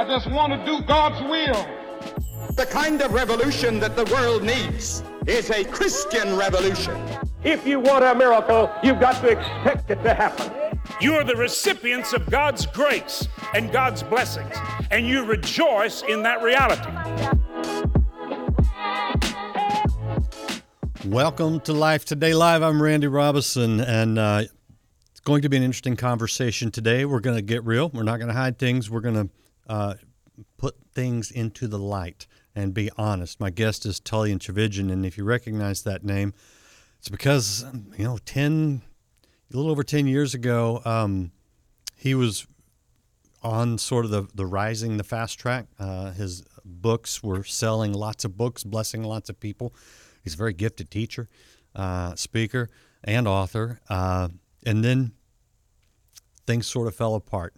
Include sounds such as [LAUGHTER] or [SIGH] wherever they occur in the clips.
I just want to do God's will. The kind of revolution that the world needs is a Christian revolution. If you want a miracle, you've got to expect it to happen. You are the recipients of God's grace and God's blessings, and you rejoice in that reality. Welcome to Life Today Live. I'm Randy Robison, and uh, it's going to be an interesting conversation today. We're going to get real. We're not going to hide things. We're going to uh, put things into the light and be honest. My guest is Tullian Tchividjian, and if you recognize that name, it's because you know, ten, a little over ten years ago, um, he was on sort of the the rising, the fast track. Uh, his books were selling lots of books, blessing lots of people. He's a very gifted teacher, uh, speaker, and author. Uh, and then things sort of fell apart.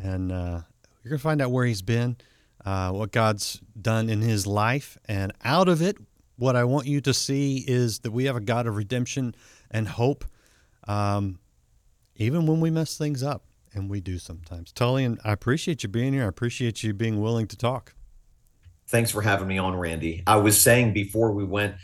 And uh, you're going to find out where he's been, uh, what God's done in his life. And out of it, what I want you to see is that we have a God of redemption and hope, um, even when we mess things up. And we do sometimes. Tullian, I appreciate you being here. I appreciate you being willing to talk. Thanks for having me on, Randy. I was saying before we went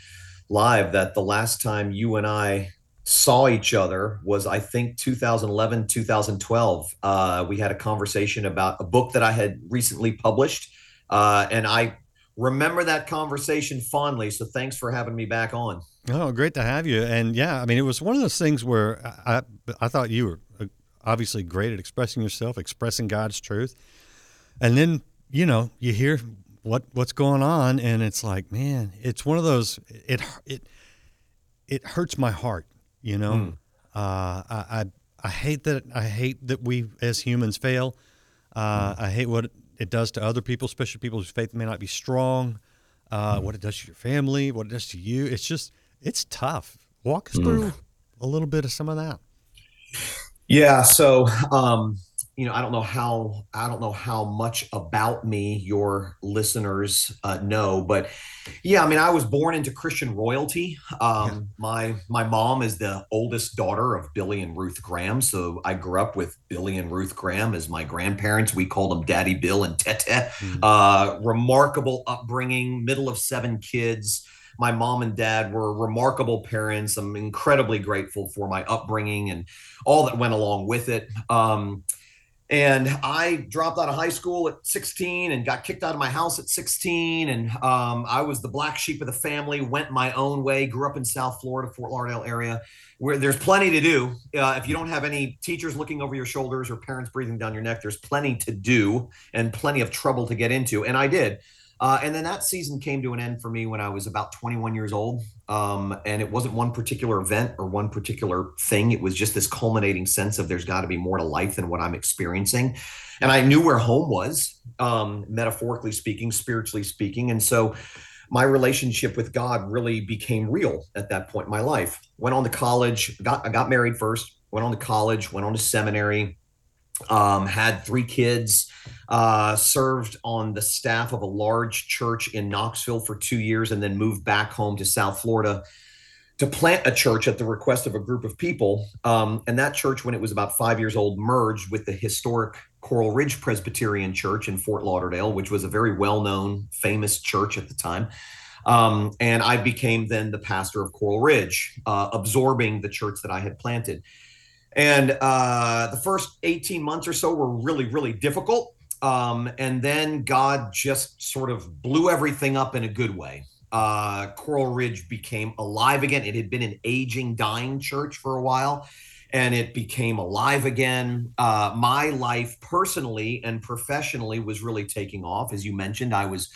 live that the last time you and I saw each other was, I think, 2011, 2012. Uh, we had a conversation about a book that I had recently published. Uh, and I remember that conversation fondly. So thanks for having me back on. Oh, great to have you. And yeah, I mean, it was one of those things where I, I thought you were uh, obviously great at expressing yourself, expressing God's truth. And then, you know, you hear what what's going on and it's like man it's one of those it it it hurts my heart you know mm. uh, I, I, I hate that i hate that we as humans fail uh, mm. i hate what it does to other people especially people whose faith may not be strong uh, mm. what it does to your family what it does to you it's just it's tough walk us hmm. through a little bit of some of that yeah so um you know, I don't know how I don't know how much about me your listeners uh, know, but yeah, I mean, I was born into Christian royalty. Um, yeah. My my mom is the oldest daughter of Billy and Ruth Graham, so I grew up with Billy and Ruth Graham as my grandparents. We called them Daddy Bill and Tete. Mm-hmm. Uh, remarkable upbringing, middle of seven kids my mom and dad were remarkable parents. I'm incredibly grateful for my upbringing and all that went along with it. Um, and I dropped out of high school at 16 and got kicked out of my house at 16. And um, I was the black sheep of the family, went my own way, grew up in South Florida, Fort Lauderdale area, where there's plenty to do. Uh, if you don't have any teachers looking over your shoulders or parents breathing down your neck, there's plenty to do and plenty of trouble to get into. And I did. Uh, and then that season came to an end for me when I was about 21 years old. Um, and it wasn't one particular event or one particular thing. It was just this culminating sense of there's got to be more to life than what I'm experiencing. And I knew where home was, um, metaphorically speaking, spiritually speaking. And so my relationship with God really became real at that point in my life. Went on to college, got I got married first, went on to college, went on to seminary, um, had three kids, uh, served on the staff of a large church in Knoxville for two years, and then moved back home to South Florida to plant a church at the request of a group of people. Um, and that church, when it was about five years old, merged with the historic Coral Ridge Presbyterian Church in Fort Lauderdale, which was a very well known, famous church at the time. Um, and I became then the pastor of Coral Ridge, uh, absorbing the church that I had planted. And uh, the first 18 months or so were really, really difficult. Um, and then God just sort of blew everything up in a good way. Uh, Coral Ridge became alive again. It had been an aging, dying church for a while, and it became alive again. Uh, my life personally and professionally was really taking off. As you mentioned, I was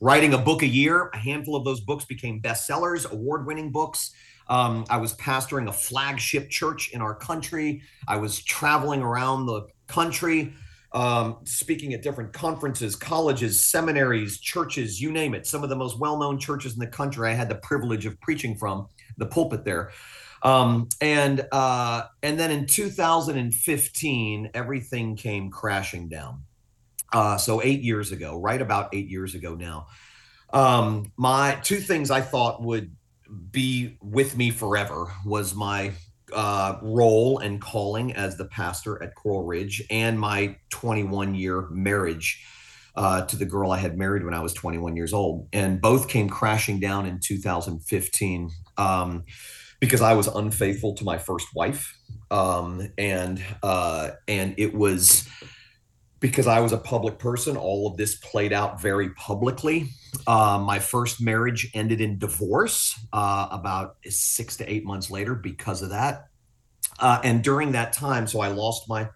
writing a book a year. A handful of those books became bestsellers, award winning books. Um, I was pastoring a flagship church in our country. I was traveling around the country, um, speaking at different conferences, colleges, seminaries, churches, you name it. Some of the most well known churches in the country I had the privilege of preaching from the pulpit there. Um, and uh, and then in 2015, everything came crashing down. Uh, so eight years ago, right about eight years ago now, um, my two things I thought would be with me forever was my uh, role and calling as the pastor at Coral Ridge and my 21 year marriage uh, to the girl I had married when I was 21 years old. And both came crashing down in 2015 um, because I was unfaithful to my first wife. Um, and uh, and it was because I was a public person, all of this played out very publicly. Uh, my first marriage ended in divorce uh, about six to eight months later because of that. Uh, and during that time, so I lost my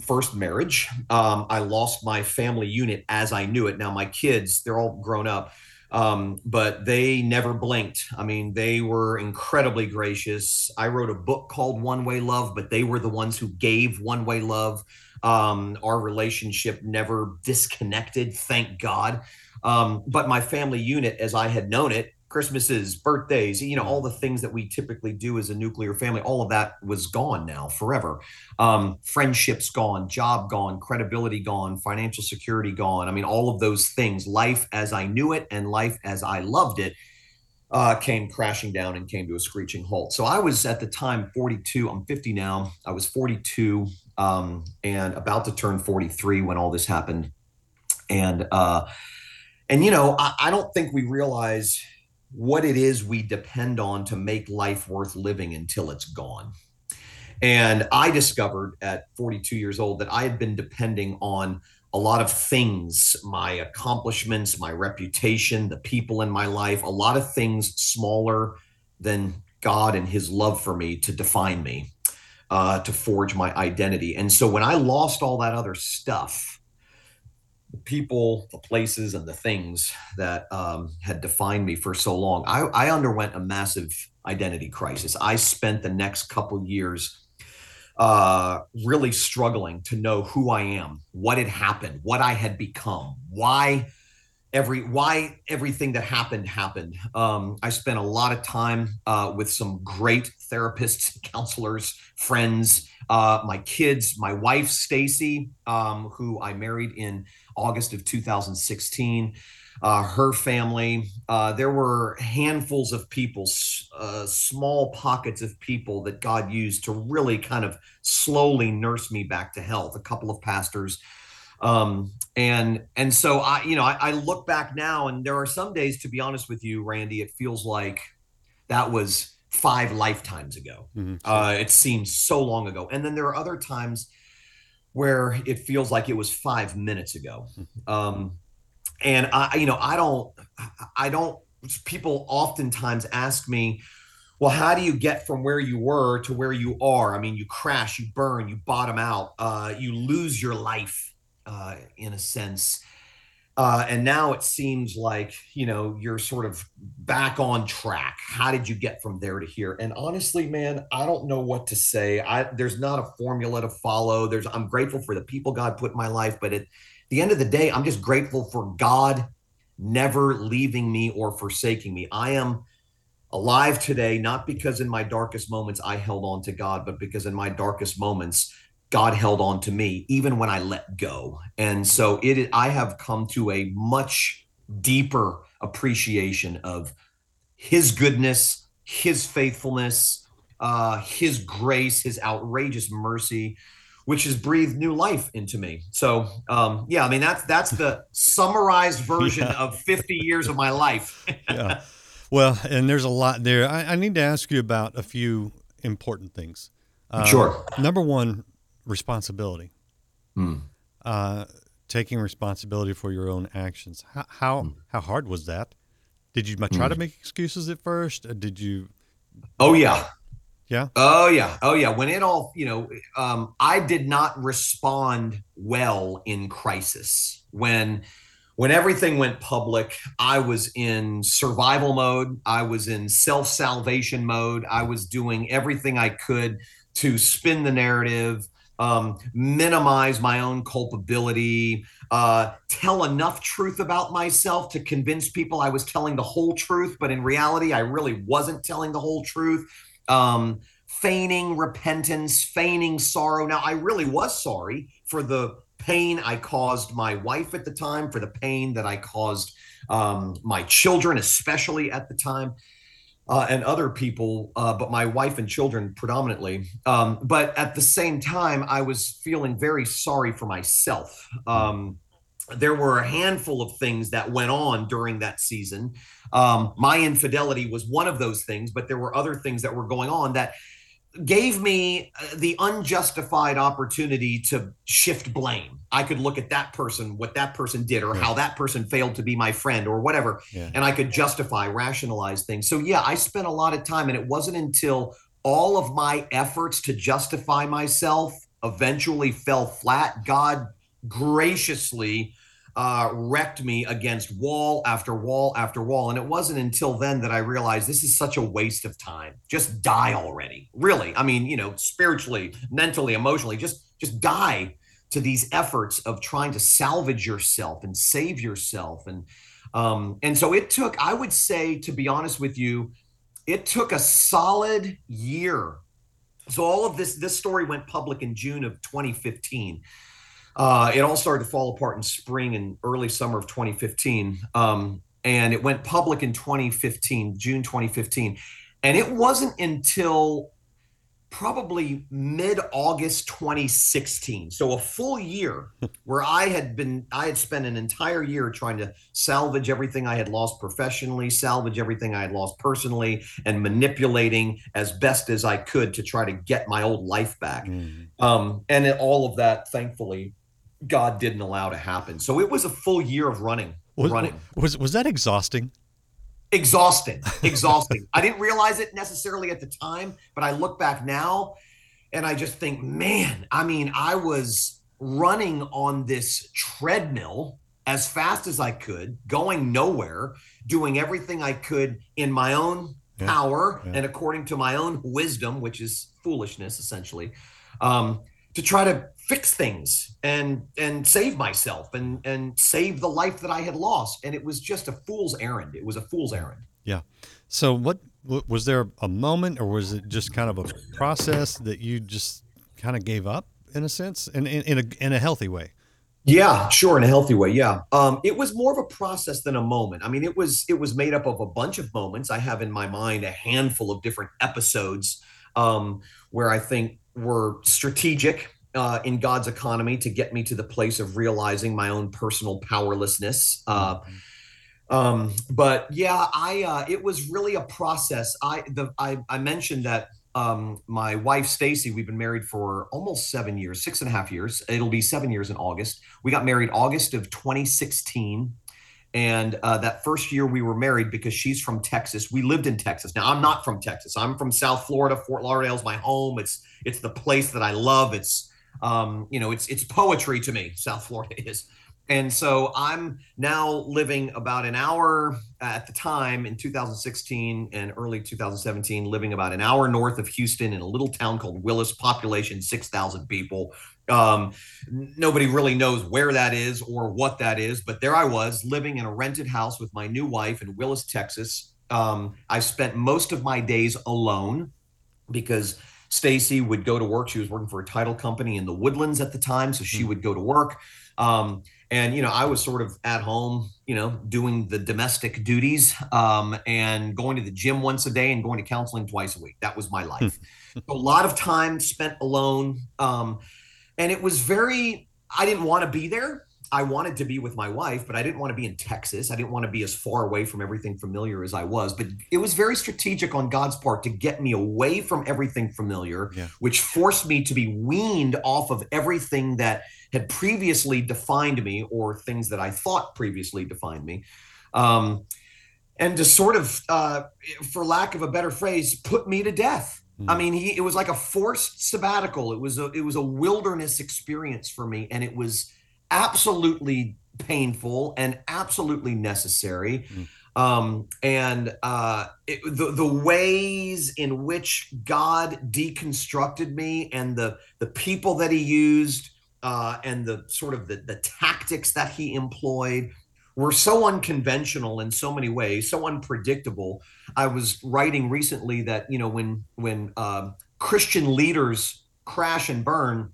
first marriage. Um, I lost my family unit as I knew it. Now, my kids, they're all grown up, um, but they never blinked. I mean, they were incredibly gracious. I wrote a book called One Way Love, but they were the ones who gave One Way Love. Um, our relationship never disconnected, thank God. Um, but my family unit, as I had known it, Christmases, birthdays, you know, all the things that we typically do as a nuclear family, all of that was gone now forever. Um, friendships gone, job gone, credibility gone, financial security gone. I mean, all of those things, life as I knew it and life as I loved it, uh, came crashing down and came to a screeching halt. So I was at the time 42. I'm 50 now. I was 42 um, and about to turn 43 when all this happened. And, uh, and you know, I, I don't think we realize what it is we depend on to make life worth living until it's gone. And I discovered at 42 years old that I had been depending on a lot of things my accomplishments, my reputation, the people in my life, a lot of things smaller than God and his love for me to define me, uh, to forge my identity. And so when I lost all that other stuff, the people, the places, and the things that um, had defined me for so long, I, I underwent a massive identity crisis. I spent the next couple years uh, really struggling to know who I am, what had happened, what I had become, why every why everything that happened happened. Um, I spent a lot of time uh, with some great therapists, [LAUGHS] counselors, friends, uh, my kids, my wife Stacy, um, who I married in August of 2016. Uh, her family. Uh, there were handfuls of people, uh, small pockets of people that God used to really kind of slowly nurse me back to health. A couple of pastors, um, and and so I, you know, I, I look back now, and there are some days, to be honest with you, Randy, it feels like that was five lifetimes ago. Mm-hmm. Uh, it seems so long ago, and then there are other times where it feels like it was five minutes ago. Mm-hmm. Um, and I, you know, I don't, I don't. People oftentimes ask me, well, how do you get from where you were to where you are? I mean, you crash, you burn, you bottom out, uh, you lose your life, uh, in a sense. Uh, and now it seems like you know you're sort of back on track. How did you get from there to here? And honestly, man, I don't know what to say. I there's not a formula to follow. There's I'm grateful for the people God put in my life, but at the end of the day, I'm just grateful for God never leaving me or forsaking me. I am alive today not because in my darkest moments I held on to God, but because in my darkest moments God held on to me even when I let go. And so it I have come to a much deeper appreciation of his goodness, his faithfulness, uh, his grace, his outrageous mercy, which has breathed new life into me. So um, yeah, I mean that's that's the summarized [LAUGHS] version yeah. of 50 years of my life. [LAUGHS] yeah. Well, and there's a lot there. I, I, need to ask you about a few important things. Uh, sure. Number one, responsibility. Hmm. Uh, taking responsibility for your own actions. How how, hmm. how hard was that? Did you try hmm. to make excuses at first? did you? Oh yeah. Yeah. Oh yeah. Oh yeah. When it all, you know, um, I did not respond well in crisis. When when everything went public, I was in survival mode. I was in self salvation mode. I was doing everything I could to spin the narrative, um, minimize my own culpability, uh, tell enough truth about myself to convince people I was telling the whole truth, but in reality, I really wasn't telling the whole truth. Um, feigning repentance, feigning sorrow. Now, I really was sorry for the pain I caused my wife at the time, for the pain that I caused um, my children, especially at the time uh, and other people, uh, but my wife and children predominantly. Um, but at the same time, I was feeling very sorry for myself. Um, there were a handful of things that went on during that season. Um, my infidelity was one of those things, but there were other things that were going on that gave me uh, the unjustified opportunity to shift blame. I could look at that person, what that person did, or yeah. how that person failed to be my friend, or whatever, yeah. and I could justify, rationalize things. So, yeah, I spent a lot of time, and it wasn't until all of my efforts to justify myself eventually fell flat. God graciously uh, wrecked me against wall after wall after wall. And it wasn't until then that I realized this is such a waste of time. Just die already. Really. I mean, you know, spiritually, mentally, emotionally, just just die to these efforts of trying to salvage yourself and save yourself. And um, and so it took, I would say, to be honest with you, it took a solid year. So all of this, this story went public in June of 2015. Uh, it all started to fall apart in spring and early summer of 2015. Um, and it went public in 2015, June 2015. And it wasn't until probably mid August 2016. So a full year [LAUGHS] where I had been, I had spent an entire year trying to salvage everything I had lost professionally, salvage everything I had lost personally, and manipulating as best as I could to try to get my old life back. Mm. Um, and all of that, thankfully, God didn't allow to happen. So it was a full year of running. Was, running. Was was that exhausting? Exhausting. [LAUGHS] Exhausting. I didn't realize it necessarily at the time, but I look back now and I just think, man, I mean, I was running on this treadmill as fast as I could, going nowhere, doing everything I could in my own yeah. power yeah. and according to my own wisdom, which is foolishness essentially, um, to try to fix things and and save myself and and save the life that I had lost. And it was just a fool's errand. It was a fool's errand. Yeah. So what was there a moment, or was it just kind of a process that you just kind of gave up in a sense, in in, in a in a healthy way? Yeah, sure, in a healthy way. Yeah, um, it was more of a process than a moment. I mean, it was it was made up of a bunch of moments. I have in my mind a handful of different episodes um, where I think were strategic uh, in God's economy to get me to the place of realizing my own personal powerlessness. Uh, mm-hmm. um, but yeah, I uh, it was really a process. I the I, I mentioned that um, my wife Stacy, we've been married for almost seven years, six and a half years. It'll be seven years in August. We got married August of 2016. And uh, that first year we were married because she's from Texas. We lived in Texas. Now I'm not from Texas. I'm from South Florida. Fort Lauderdale's my home. It's it's the place that I love. It's um, you know, it's it's poetry to me. South Florida is. And so I'm now living about an hour at the time in 2016 and early 2017, living about an hour north of Houston in a little town called Willis, population 6,000 people. Um, nobody really knows where that is or what that is, but there I was living in a rented house with my new wife in Willis, Texas. Um, I spent most of my days alone because Stacy would go to work. She was working for a title company in the Woodlands at the time, so she mm-hmm. would go to work. Um, and you know, I was sort of at home, you know, doing the domestic duties um, and going to the gym once a day and going to counseling twice a week. That was my life. a lot of time spent alone, um, and it was very. I didn't want to be there I wanted to be with my wife, but I didn't want to be in Texas. I didn't want to be as far away from everything familiar as I was. But it was very strategic on God's part to get me away from everything familiar, yeah. which forced me to be weaned off of everything that had previously defined me or things that I thought previously defined me. Um, and to sort of, uh, for lack of a better phrase, put me to death. Mm. I mean, he, it was like a forced sabbatical. It was a, it was a wilderness experience for me, and it was absolutely painful and absolutely necessary. Mm. Um, and uh, it, the the ways in which God deconstructed me and the the people that He used uh, and the sort of the, the tactics that He employed were so unconventional in so many ways, so unpredictable. I was writing recently that you know when when uh, Christian leaders crash and burn,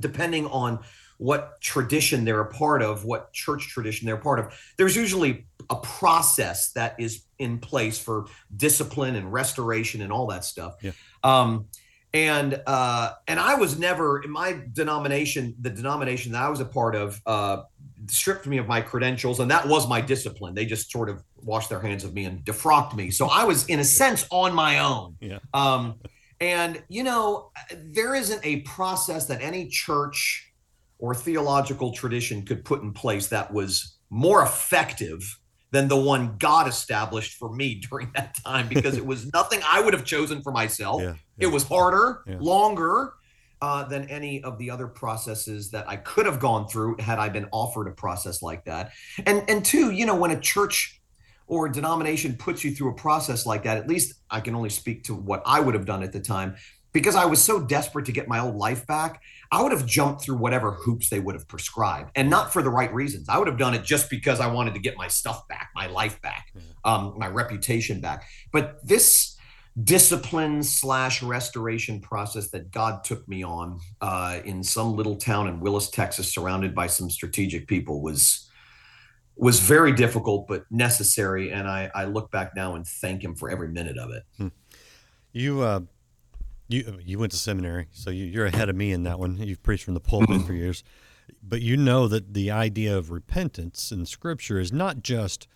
depending on what tradition they're a part of, what church tradition they're a part of. There's usually a process that is in place for discipline and restoration and all that stuff. Yeah. Um, and uh, and I was never in my denomination, the denomination that I was a part of, uh, stripped me of my credentials, and that was my discipline. They just sort of washed their hands of me and defrocked me. So I was, in a sense, on my own. Yeah. Um, and you know, there isn't a process that any church or theological tradition could put in place that was more effective than the one God established for me [LAUGHS] during that time because it was [LAUGHS] nothing I would have chosen for myself. Yeah, It was harder, Yeah. longer uh, than any of the other processes that I could have gone through had I been offered a process like that. And and two, you know, when a church or denomination puts you through a process like that, at least I can only speak to what I would have done at the time because I was so desperate to get my old life back. I would have jumped through whatever hoops they would have prescribed and not for the right reasons. I would have done it just because I wanted to get my stuff back, my life back, um, my reputation back. But this discipline slash restoration process that God took me on uh, in some little town in Willis, Texas, surrounded by some strategic people was was very difficult but necessary. And I, I look back now and thank him for every minute of it. You uh, you you went to seminary, so you, you're ahead of me in that one. You've preached from the pulpit for years, but you know that the idea of repentance in Scripture is not just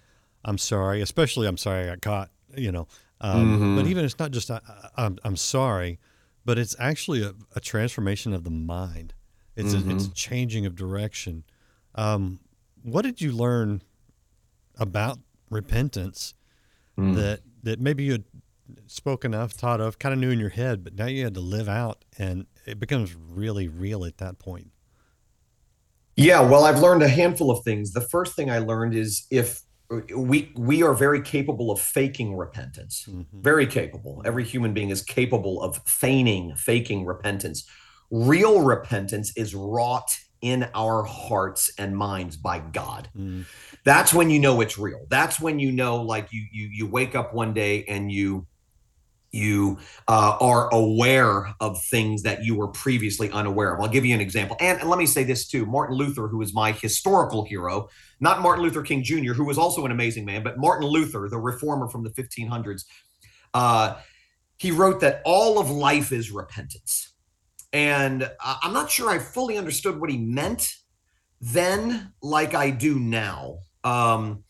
"I'm sorry," especially "I'm sorry I got caught," you know. Um, But even it's not just I, I'm sorry, but it's actually a, a transformation of the mind. It's a, it's a changing of direction. Um, what did you learn about repentance that that maybe you spoken of, thought of, kind of knew in your head, but now you had to live out, and it becomes really real at that point. Yeah, well, I've learned a handful of things. The first thing I learned is if uh, we we are very capable of faking repentance. Mm-hmm. Very capable. Every human being is capable of feigning, faking repentance. Real repentance is wrought in our hearts and minds by God. Mm. That's when you know it's real. That's when you know like you you you wake up one day and you you uh, are aware of things that you were previously unaware of. I'll give you an example. And, and let me say this too Martin Luther, who is my historical hero, not Martin Luther King Jr., who was also an amazing man, but Martin Luther, the reformer from the 1500s, uh, he wrote that all of life is repentance. And uh, I'm not sure I fully understood what he meant then, like I do now. Um,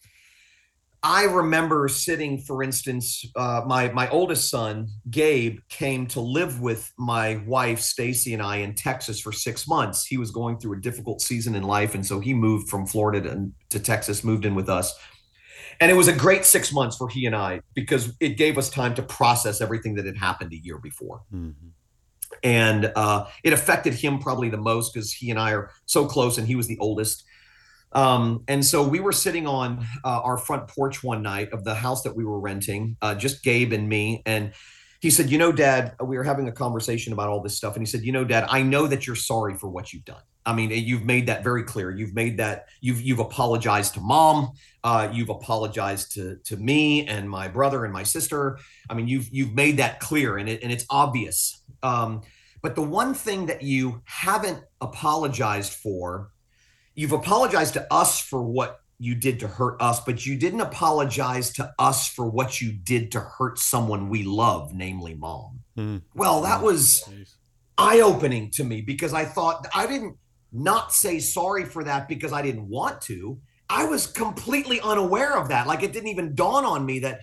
I remember sitting, for instance, uh, my my oldest son Gabe came to live with my wife Stacy and I in Texas for six months. He was going through a difficult season in life, and so he moved from Florida to, to Texas, moved in with us, and it was a great six months for he and I because it gave us time to process everything that had happened a year before and uh, it affected him probably the most because he and I are so close, and he was the oldest. Um, and so we were sitting on uh, our front porch one night of the house that we were renting, uh, just Gabe and me. And he said, "You know, Dad, we were having a conversation about all this stuff." And he said, "You know, Dad, I know that you're sorry for what you've done. I mean, you've made that very clear. You've made that. You've you've apologized to Mom. Uh, you've apologized to to me and my brother and my sister. I mean, you've you've made that clear, and it and it's obvious." Um, but the one thing that you haven't apologized for, you've apologized to us for what you did to hurt us, but you didn't apologize to us for what you did to hurt someone we love, namely mom. Well, that was eye opening to me because I thought I didn't not say sorry for that because I didn't want to. I was completely unaware of that. Like it didn't even dawn on me that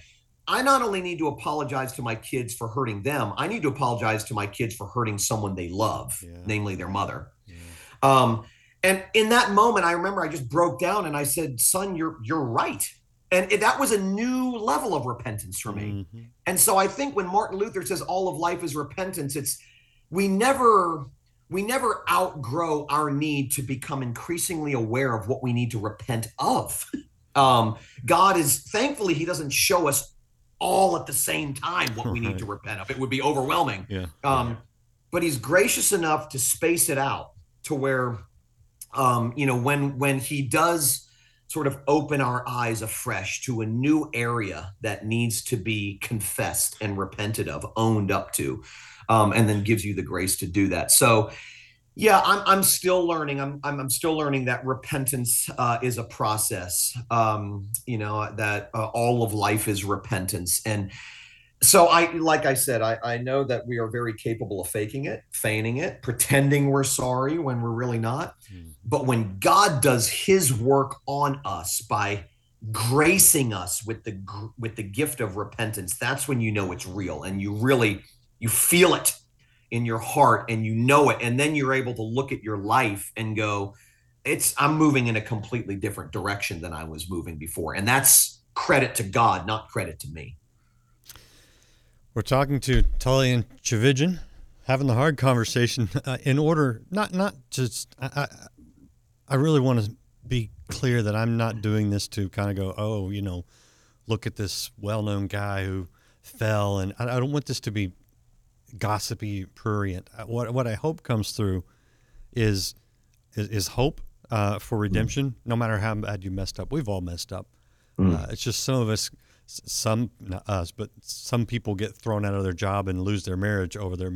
I not only need to apologize to my kids for hurting them, I need to apologize to my kids for hurting someone they love, namely their mother. Um, and in that moment, I remember I just broke down and I said, "Son, you're you're right." And it, that was a new level of repentance for me. And so I think when Martin Luther says all of life is repentance, it's we never we never outgrow our need to become increasingly aware of what we need to repent of. [LAUGHS] Um, God is thankfully He doesn't show us all at the same time what we need to repent of. It would be overwhelming. Yeah. Um, but He's gracious enough to space it out to where, um, you know, when when He does sort of open our eyes afresh to a new area that needs to be confessed and repented of, owned up to, um, and then gives you the grace to do that. So, yeah, I'm, I'm still learning. I'm, I'm, I'm still learning that repentance uh, is a process, um, you know, that uh, all of life is repentance. And so I, like I said, I, I know that we are very capable of faking it, feigning it, pretending we're sorry when we're really not. Mm. But when God does His work on us by gracing us with the with the gift of repentance, that's when you know it's real, and you really you feel it in your heart, and you know it, and then you're able to look at your life and go, "It's I'm moving in a completely different direction than I was moving before," and that's credit to God, not credit to me. We're talking to Tullian Tchividjian, having the hard conversation uh, in order, not not just. I, I, I really want to be clear that I'm not doing this to kind of go, oh, you know, look at this well-known guy who fell, and I, I don't want this to be gossipy, prurient. Uh, what what I hope comes through is is, is hope uh, for redemption. Mm. No matter how bad you messed up, we've all messed up. Mm. Uh, it's just some of us some not us, but some people get thrown out of their job and lose their marriage over their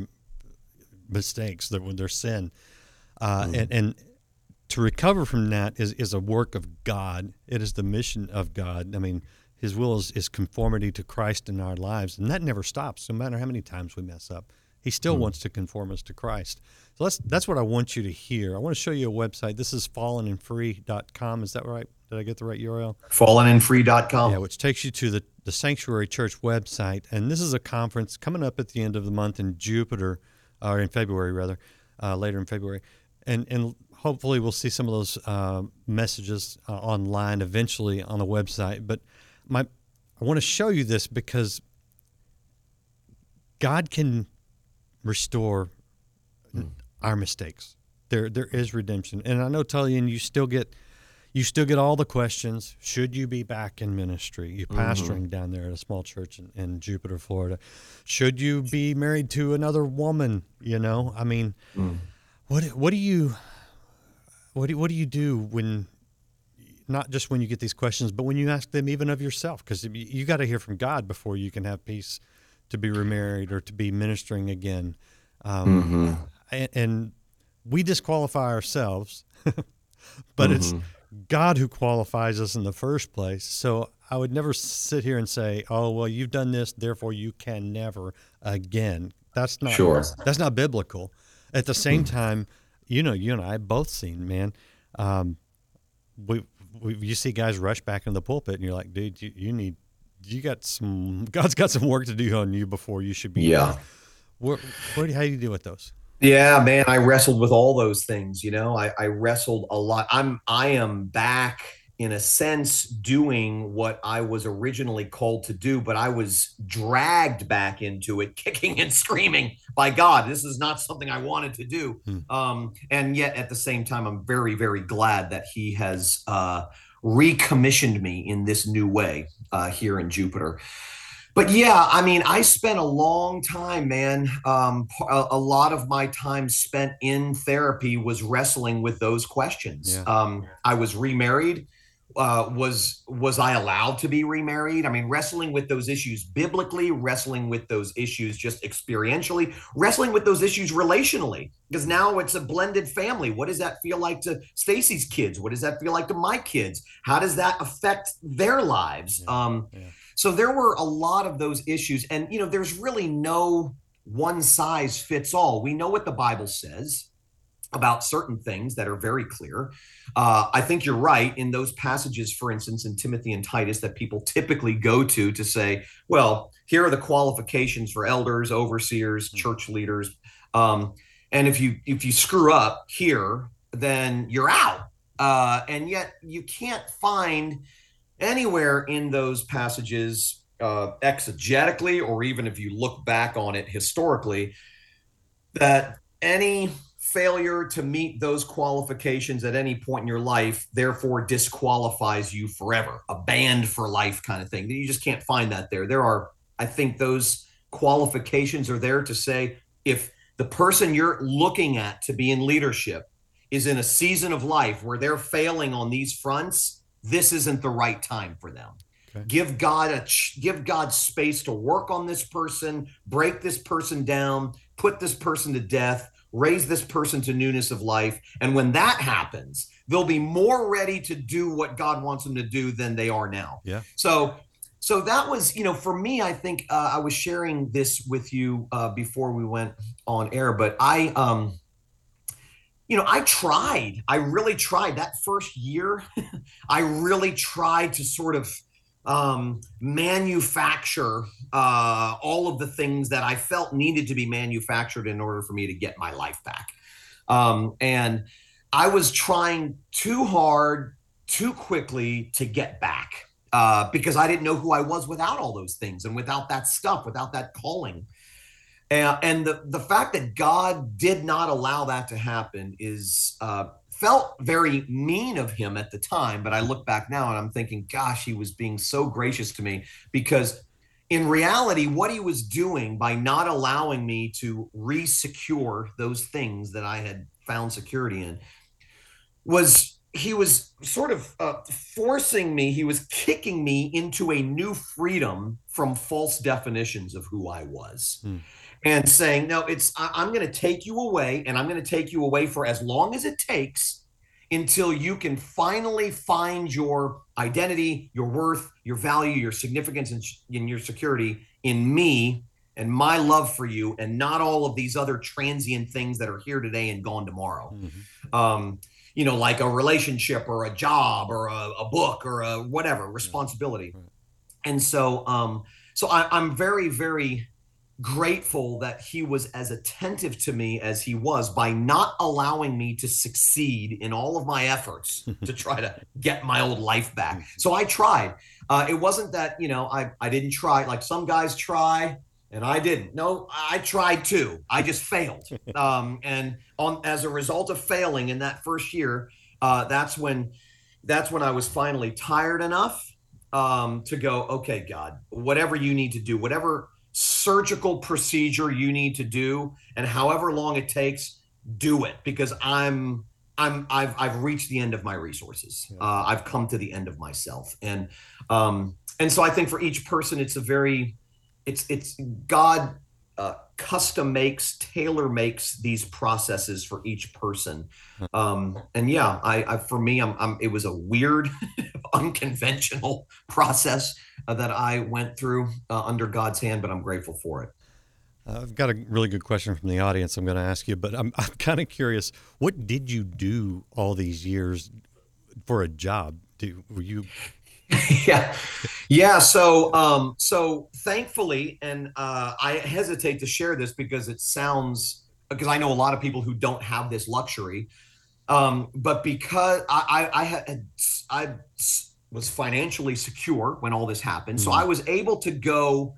mistakes, their their sin, uh, mm. and and to recover from that is is a work of God. It is the mission of God. I mean, His will is, is conformity to Christ in our lives, and that never stops, no matter how many times we mess up. He still mm. wants to conform us to Christ. So that's that's what I want you to hear. I want to show you a website. This is fallenandfree.com. Is that right? Did I get the right URL? Fallenandfree.com. Yeah, which takes you to the, the Sanctuary Church website. And this is a conference coming up at the end of the month in Jupiter, or in February rather, uh, later in February. And, and hopefully we'll see some of those uh, messages uh, online eventually on the website. But my, I want to show you this because God can restore mm. our mistakes. There, there is redemption, and I know Tullian, you still get you still get all the questions. Should you be back in ministry? You're pastoring mm-hmm. down there at a small church in, in, Jupiter, Florida. Should you be married to another woman? You know, I mean, mm. what what do you what do what do you do when not just when you get these questions, but when you ask them even of yourself? Because you got to hear from God before you can have peace to be remarried or to be ministering again. Um, mm-hmm. and, and, we disqualify ourselves, [LAUGHS] but mm-hmm. it's God who qualifies us in the first place. So I would never sit here and say, "Oh, well, you've done this, therefore you can never again." That's not sure. That's not biblical. At the same hmm. time, you know, you and I both seen, man. Um, we, we you see guys rush back in the pulpit, and you're like, dude, you, you need, you got some, [LAUGHS] God's got some work to do on you before you should be. Yeah. Where, where, how do you deal with those? Yeah, man, I wrestled with all those things. You know, I, I wrestled a lot. I'm I am back in a sense doing what I was originally called to do, but I was dragged back into it, [LAUGHS] kicking and screaming by God. This is not something I wanted to do. Hmm. Um, and yet at the same time, I'm very, very glad that He has uh, recommissioned me in this new way uh, here in Jupiter but yeah, I mean, I spent a long time, man. Um, a, lot of my time spent in therapy was wrestling with those questions. Yeah. Um, I was remarried. Uh, was was I allowed to be remarried? I mean, wrestling with those issues biblically, wrestling with those issues just experientially, wrestling with those issues relationally. Because now it's a blended family. What does that feel like to Stacy's kids? What does that feel like to my kids? How does that affect their lives? Yeah. Um, yeah so there were a lot of those issues. And, you know, there's really no one size fits all. We know what the Bible says about certain things that are very clear. Uh, I think you're right in those passages, for instance, in Timothy and Titus, that people typically go to to say, well, here are the qualifications for elders, overseers, hmm. church leaders. Um, and if you if you screw up here, then you're out. Uh, and yet you can't find anywhere in those passages uh, exegetically, or even if you look back on it historically, that any failure to meet those qualifications at any point in your life therefore disqualifies you forever a banned for life kind of thing. You just can't find that there. There are i think those qualifications are there to say if the person you're looking at to be in leadership is in a season of life where they're failing on these fronts this isn't the right time for them. Okay. Give God a give God space to work on this person, break this person down, put this person to death, raise this person to newness of life, and when that happens, they'll be more ready to do what God wants them to do than they are now. Yeah. So so that was you know for me i think uh, i was sharing this with you uh, before we went on air but i um you know i tried. I really tried. That first year [LAUGHS] i really tried to sort of um, manufacture uh, all of the things that i felt needed to be manufactured in order for me to get my life back. Um, and i was trying too hard too quickly to get back uh, because I didn't know who I was without all those things and without that stuff, without that calling. And, and the, the fact that God did not allow that to happen is uh, felt very mean of him at the time. But I look back now and I'm thinking, gosh, he was being so gracious to me because in reality, what he was doing by not allowing me to re-secure those things that I had found security in was he was sort of uh, forcing me, he was kicking me into a new freedom from false definitions of who I was. Hmm. And saying, no, it's, I, I'm going to take you away and I'm going to take you away for as long as it takes until you can finally find your identity, your worth, your value, your significance, and, and your security in me and my love for you, and not all of these other transient things that are here today and gone tomorrow. Mm-hmm. Um, you know, like a relationship or a job or a, a book or a whatever responsibility. Right. And so, um, so I, I'm very, very grateful that he was as attentive to me as he was by not allowing me to succeed in all of my efforts [LAUGHS] to try to get my old life back. Mm-hmm. So I tried. Uh, it wasn't that, you know, I, I didn't try like some guys try and I didn't. No, I tried too. I just failed. [LAUGHS] Um, and on as a result of failing in that first year, uh, that's when that's when I was finally tired enough um, to go. Okay, God, whatever you need to do, whatever surgical procedure you need to do, and however long it takes, do it because I'm I'm I've I've reached the end of my resources. Uh, I've come to the end of myself, and um, and so I think for each person, it's a very it's it's God uh, custom makes, tailor makes these processes for each person. Um, and yeah, I, I for me, I'm, I'm, it was a weird, [LAUGHS] unconventional process uh, that I went through uh, under God's hand, but I'm grateful for it. I've got a really good question from the audience. I'm going to ask you, but I'm [LAUGHS] I'm kind of curious. What did you do all these years for a job? Do, were you [LAUGHS] yeah yeah so um so thankfully and uh i hesitate to share this because it sounds because i know a lot of people who don't have this luxury um but because i i, I had i was financially secure when all this happened mm-hmm. so i was able to go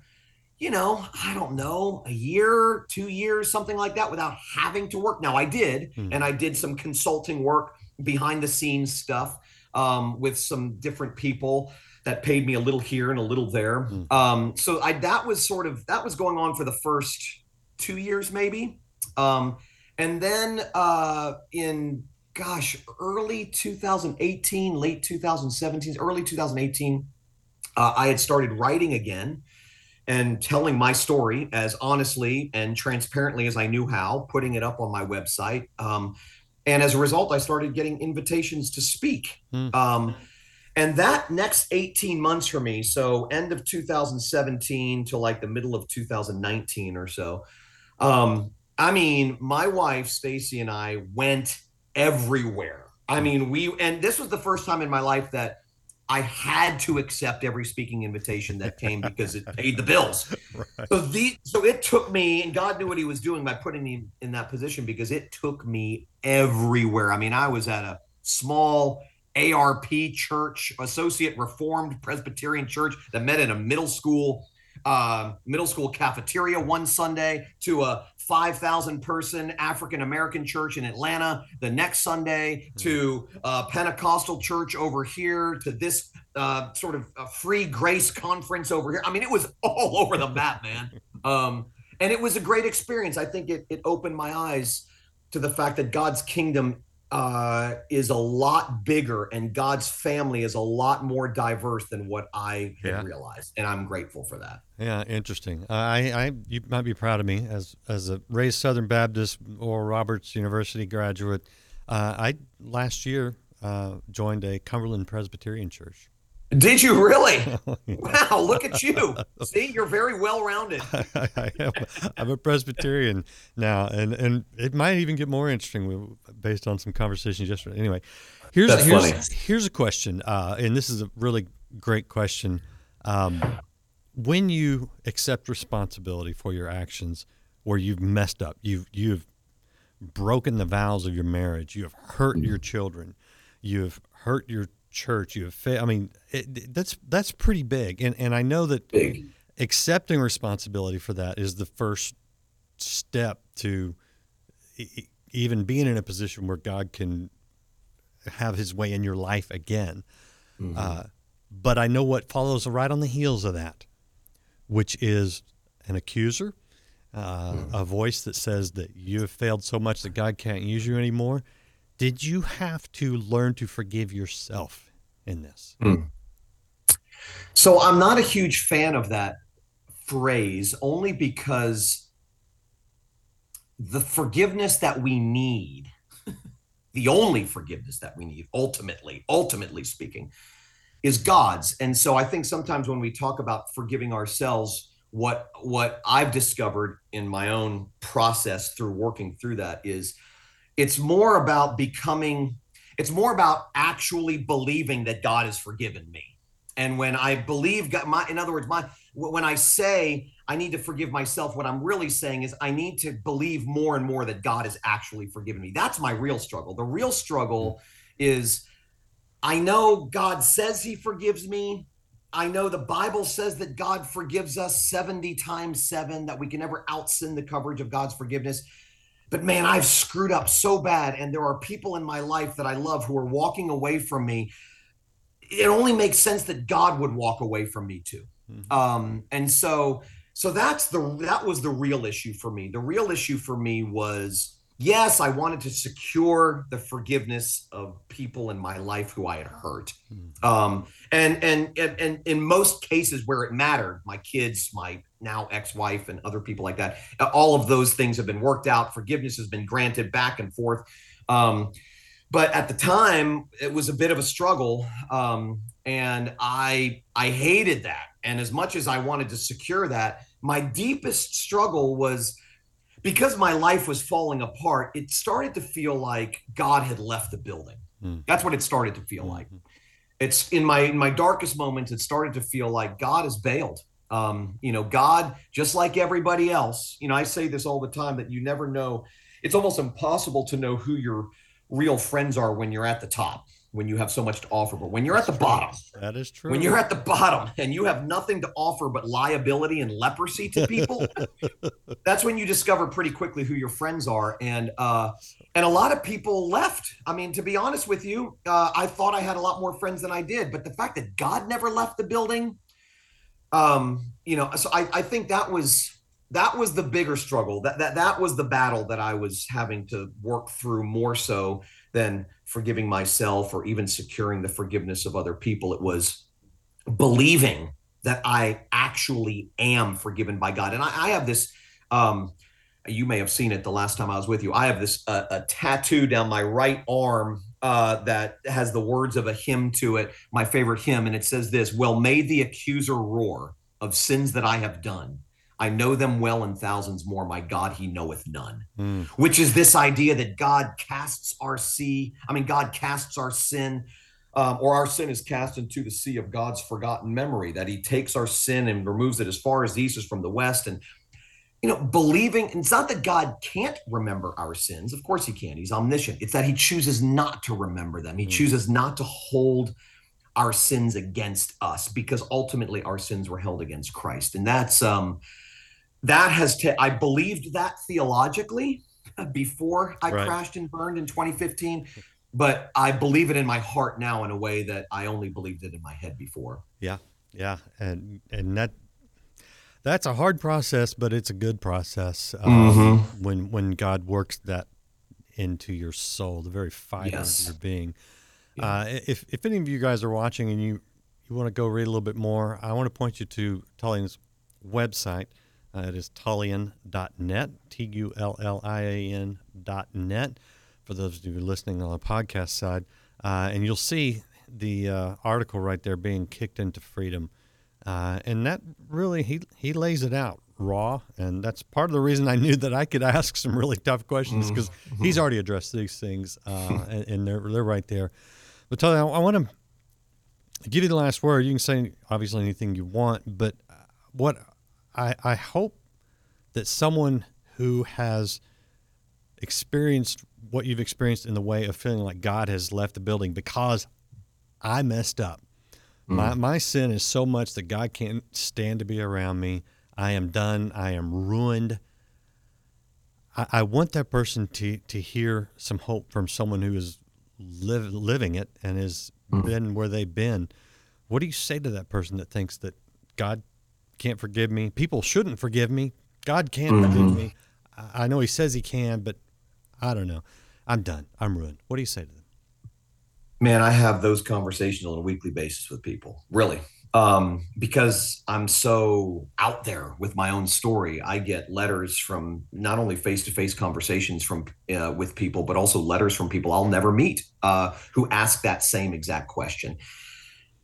you know i don't know a year two years something like that without having to work now i did mm-hmm. and i did some consulting work behind the scenes stuff um, with some different people that paid me a little here and a little there. Mm. Um, so I that was sort of that was going on for the first two years maybe, um, and then uh, in gosh early 2018, late 2017, early 2018, uh, I had started writing again and telling my story as honestly and transparently as I knew how, putting it up on my website. Um, and as a result, I started getting invitations to speak. Mm. Um, and that next 18 months for me, so end of 2017 to like the middle of 2019 or so. Um, I mean, my wife Stacy and I went everywhere. I mean, we and this was the first time in my life that I had to accept every speaking invitation that came because it [LAUGHS] paid the bills. Right. So the so it took me, and God knew what He was doing by putting me in that position because it took me everywhere. I mean, I was at a small ARP church, Associate Reformed Presbyterian Church, that met in a middle school uh, middle school cafeteria one Sunday to a 5,000 person African American church in Atlanta the next Sunday to a Pentecostal church over here to this uh, sort of free grace conference over here. I mean, it was [LAUGHS] all over the map, man. Um, and it was a great experience. I think it, it opened my eyes to the fact that God's kingdom uh, is a lot bigger and God's family is a lot more diverse than what I had yeah. realized, and I'm grateful for that. Yeah, interesting. I, I, you might be proud of me as as a raised Southern Baptist Oral Roberts University graduate. Uh, I last year uh, joined a Cumberland Presbyterian Church. Did you really? [LAUGHS] wow, look at you. See, you're very well rounded. [LAUGHS] I am, I'm a Presbyterian now, and, and it might even get more interesting based on some conversations yesterday. Anyway, here's That's here's, funny. here's a question, uh, and this is a really great question. Um, when you accept responsibility for your actions, where you've messed up, you've you've broken the vows of your marriage, you have hurt your children, you have hurt your church, you have fa- I mean, it, that's that's pretty big, and and I know that Big. accepting responsibility for that is the first step to e- even being in a position where God can have His way in your life again. Uh, but I know what follows right on the heels of that, which is an accuser, uh, a voice that says that you have failed so much that God can't use you anymore. Did you have to learn to forgive yourself in this? Hmm. So I'm not a huge fan of that phrase only because the forgiveness that we need, [LAUGHS] the only forgiveness that we need, ultimately, ultimately speaking, is God's. And so I think sometimes when we talk about forgiving ourselves, what what I've discovered in my own process through working through that is it's more about becoming it's more about actually believing that God has forgiven me. And when I believe God, my, in other words, my when I say I need to forgive myself, what I'm really saying is I need to believe more and more that God has actually forgiven me. That's my real struggle. The real struggle is I know God says He forgives me. I know the Bible says that God forgives us 70 times seven, that we can never out sin the coverage of God's forgiveness. But man, I've screwed up so bad. And there are people in my life that I love who are walking away from me. It only makes sense that God would walk away from me too. Um, and so, so that's the that was the real issue for me. The real issue for me was yes, I wanted to secure the forgiveness of people in my life who I had hurt. Um, and, and and and in most cases where it mattered, my kids, my now ex-wife, and other people like that, all of those things have been worked out. Forgiveness has been granted back and forth. Um, but at the time, it was a bit of a struggle, um, and I I hated that. And as much as I wanted to secure that, my deepest struggle was because my life was falling apart. It started to feel like God had left the building. That's what it started to feel like it's in my in my darkest moments it started to feel like god has bailed um you know god just like everybody else you know i say this all the time that you never know. It's almost impossible to know who your real friends are when you're at the top when you have so much to offer. But when you're at the bottom That is true. when you're at the bottom [LAUGHS] and you have nothing to offer but liability and leprosy to people [LAUGHS] that's when you discover pretty quickly who your friends are. And uh and a lot of people left. I mean to be honest with you uh, i thought i had a lot more friends than i did but the fact that god never left the building um you know so i i think that was that was the bigger struggle. That that that was the battle that i was having to work through more so than forgiving myself or even securing the forgiveness of other people. It was believing that i actually am forgiven by god. And i, I have this um you may have seen it the last time I was with you. I have this uh, a tattoo down my right arm uh, that has the words of a hymn to it, my favorite hymn, and it says this: "Well, may the accuser roar of sins that I have done. I know them well and thousands more. My God, He knoweth none." Which is this idea that God casts our sea. I mean, God casts our sin. Um, or our sin is cast into the sea of God's forgotten memory, that He takes our sin and removes it as far as the east is from the west. And you know, believing it's not that God can't remember our sins. Of course he can. He's omniscient. It's that he chooses not to remember them. He chooses not to hold our sins against us because ultimately our sins were held against Christ. And that's um that has ta- I believed that theologically [LAUGHS] before I Right. crashed and burned in 2015, but I believe it in my heart now in a way that I only believed it in my head before. Yeah, yeah, and and that that's a hard process, but it's a good process um, when when God works that into your soul, the very fiber Yes. of your being. Uh, if if any of you guys are watching and you you want to go read a little bit more, I want to point you to Tullian's website. Uh, it is tullian.net, T U L L I A N dot net, for those of you listening on the podcast side. Uh, and you'll see the uh, article right there, being kicked into freedom, uh, and that really he he lays it out raw, and that's part of the reason I knew that I could [LAUGHS] ask some really tough questions because mm-hmm. he's already addressed these things, uh, [LAUGHS] and, and, they're they're right there. But Tully, I, I want to give you the last word. You can say obviously anything you want, but what I I hope that someone who has experienced what you've experienced in the way of feeling like God has left the building because I messed up. Mm. My my sin is so much that God can't stand to be around me. I am done. I am ruined. I, I want that person to to hear some hope from someone who is live, living it and has mm. been where they've been. What do you say to that person that thinks that God can't forgive me? People shouldn't forgive me. God can't mm-hmm. forgive me. I know He says He can, but I don't know. I'm done. I'm ruined. What do you say to them? Man, I have those conversations on a weekly basis with people, really. Um, because I'm so out there with my own story, I get letters from not only face-to-face conversations from uh, with people, but also letters from people I'll never meet uh, who ask that same exact question.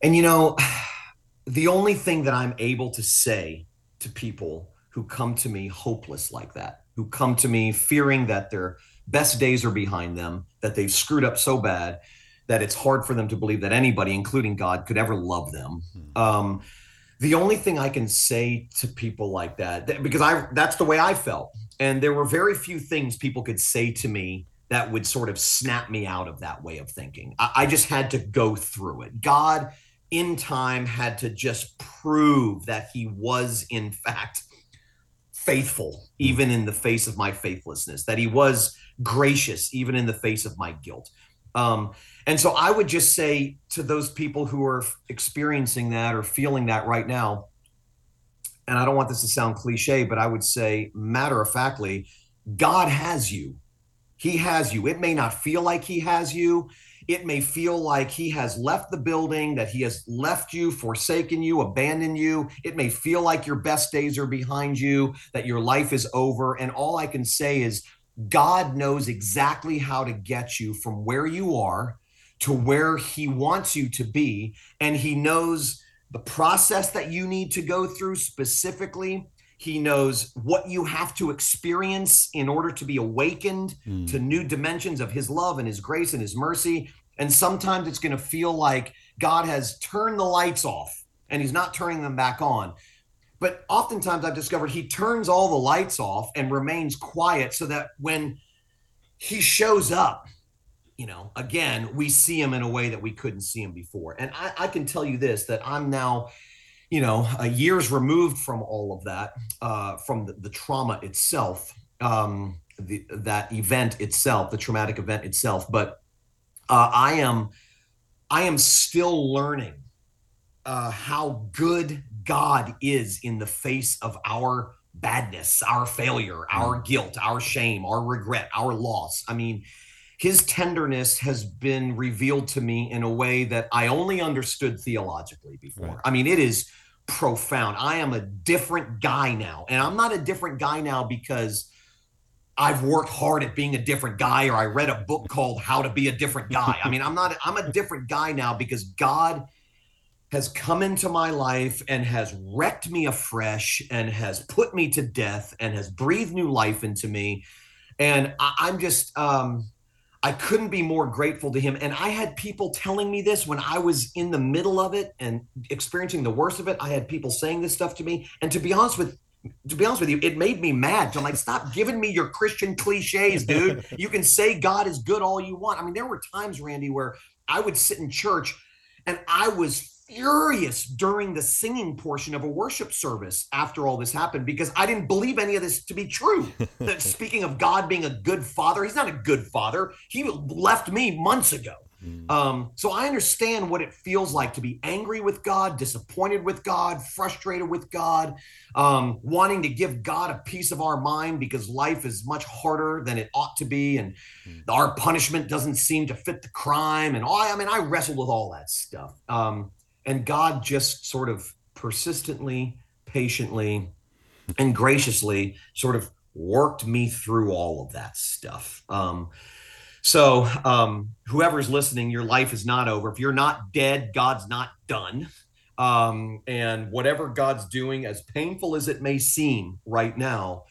And you know, [SIGHS] the only thing that I'm able to say to people who come to me hopeless like that, who come to me fearing that they're best days are behind them, that they've screwed up so bad that it's hard for them to believe that anybody, including God, could ever love them. Hmm. Um, the only thing I can say to people like that, because I that's the way I felt, and there were very few things people could say to me that would sort of snap me out of that way of thinking. I, I just had to go through it. God, in time, had to just prove that He was, in fact, faithful, hmm. even in the face of my faithlessness, that He was gracious even in the face of my guilt. Um, and so I would just say to those people who are experiencing that or feeling that right now, and I don't want this to sound cliche, but I would say, matter of factly, God has you. He has you. It may not feel like He has you. It may feel like He has left the building, that He has left you, forsaken you, abandoned you. It may feel like your best days are behind you, that your life is over. And all I can say is, God knows exactly how to get you from where you are to where He wants you to be. And He knows the process that you need to go through specifically. He knows what you have to experience in order to be awakened mm. to new dimensions of His love and His grace and His mercy. And sometimes it's going to feel like God has turned the lights off and He's not turning them back on. But oftentimes I've discovered he turns all the lights off and remains quiet so that when he shows up, you know, again, we see him in a way that we couldn't see him before. And I, I can tell you this that I'm now, you know, uh, years removed from all of that, uh, from the, the trauma itself, um, the, that event itself, the traumatic event itself. But uh, I am, I am still learning uh, how good God is in the face of our badness, our failure, our mm. guilt, our shame, our regret, our loss. I mean, his tenderness has been revealed to me in a way that I only understood theologically before. Right. I mean, it is profound. I am a different guy now. And I'm not a different guy now because I've worked hard at being a different guy or I read a book called How to Be a Different Guy. I mean, I'm not I'm a different guy now because God has come into my life and has wrecked me afresh and has put me to death and has breathed new life into me. And I, am just, um, I couldn't be more grateful to him. And I had people telling me this when I was in the middle of it and experiencing the worst of it. I had people saying this stuff to me. And to be honest with to be honest with you, it made me mad. I'm like, stop giving me your Christian cliches, dude. [LAUGHS] You can say God is good all you want. I mean, there were times, Randy, where I would sit in church and I was furious during the singing portion of a worship service after all this happened because I didn't believe any of this to be true. [LAUGHS] that speaking of God being a good father, he's not a good father. He left me months ago. Mm. Um, so I understand what it feels like to be angry with God, disappointed with God, frustrated with God, um, wanting to give God a piece of our mind because life is much harder than it ought to be, and mm. our punishment doesn't seem to fit the crime. And all, I mean, I wrestled with all that stuff. Um, and God just sort of persistently, patiently, and graciously sort of worked me through all of that stuff. Um, So, um, whoever's listening, your life is not over. If you're not dead, God's not done. Um, and whatever God's doing, as painful as it may seem right now,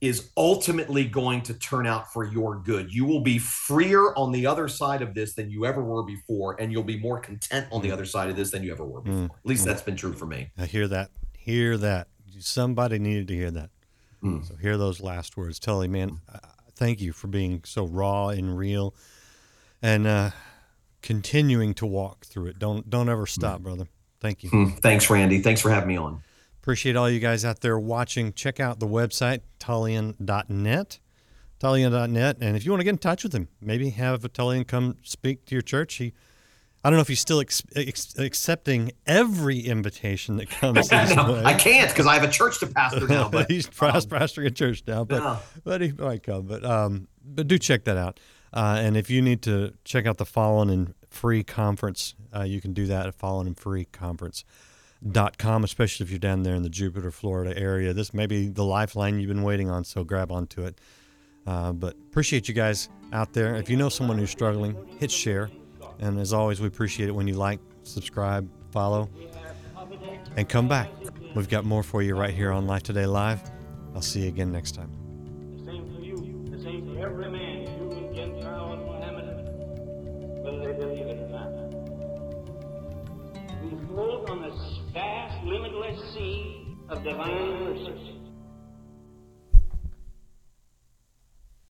is ultimately going to turn out for your good. You will be freer on the other side of this than you ever were before, and you'll be more content on the other side of this than you ever were before. At least that's been true for me. I hear that. Hear that. Somebody needed to hear that. So hear those last words. Tully, man, uh, thank you for being so raw and real, and uh, continuing to walk through it. Don't don't ever stop, brother. Thank you. Hmm. Thanks, Randy. Thanks for having me on. Appreciate all you guys out there watching. Check out the website, Tullian.net. Tullian.net. And if you want to get in touch with him, maybe have a Tullian come speak to your church. He, I don't know if he's still ex- ex- accepting every invitation that comes [LAUGHS] No. I can't because I have a church to pastor now. [LAUGHS] But he's past- pastoring a church now, but Yeah. but he might come. But um, but do check that out. Uh, and if you need to check out the Fallen and Free Conference, uh, you can do that at Fallen and Free Conference. Dot com, especially if you're down there in the Jupiter, Florida area. This may be the lifeline you've been waiting on, so grab onto it. Uh, but appreciate you guys out there. If you know someone who's struggling, hit share. And as always, we appreciate it when you like, subscribe, follow, and come back. We've got more for you right here on Life Today Live. I'll see you again next time. Of divine mercy.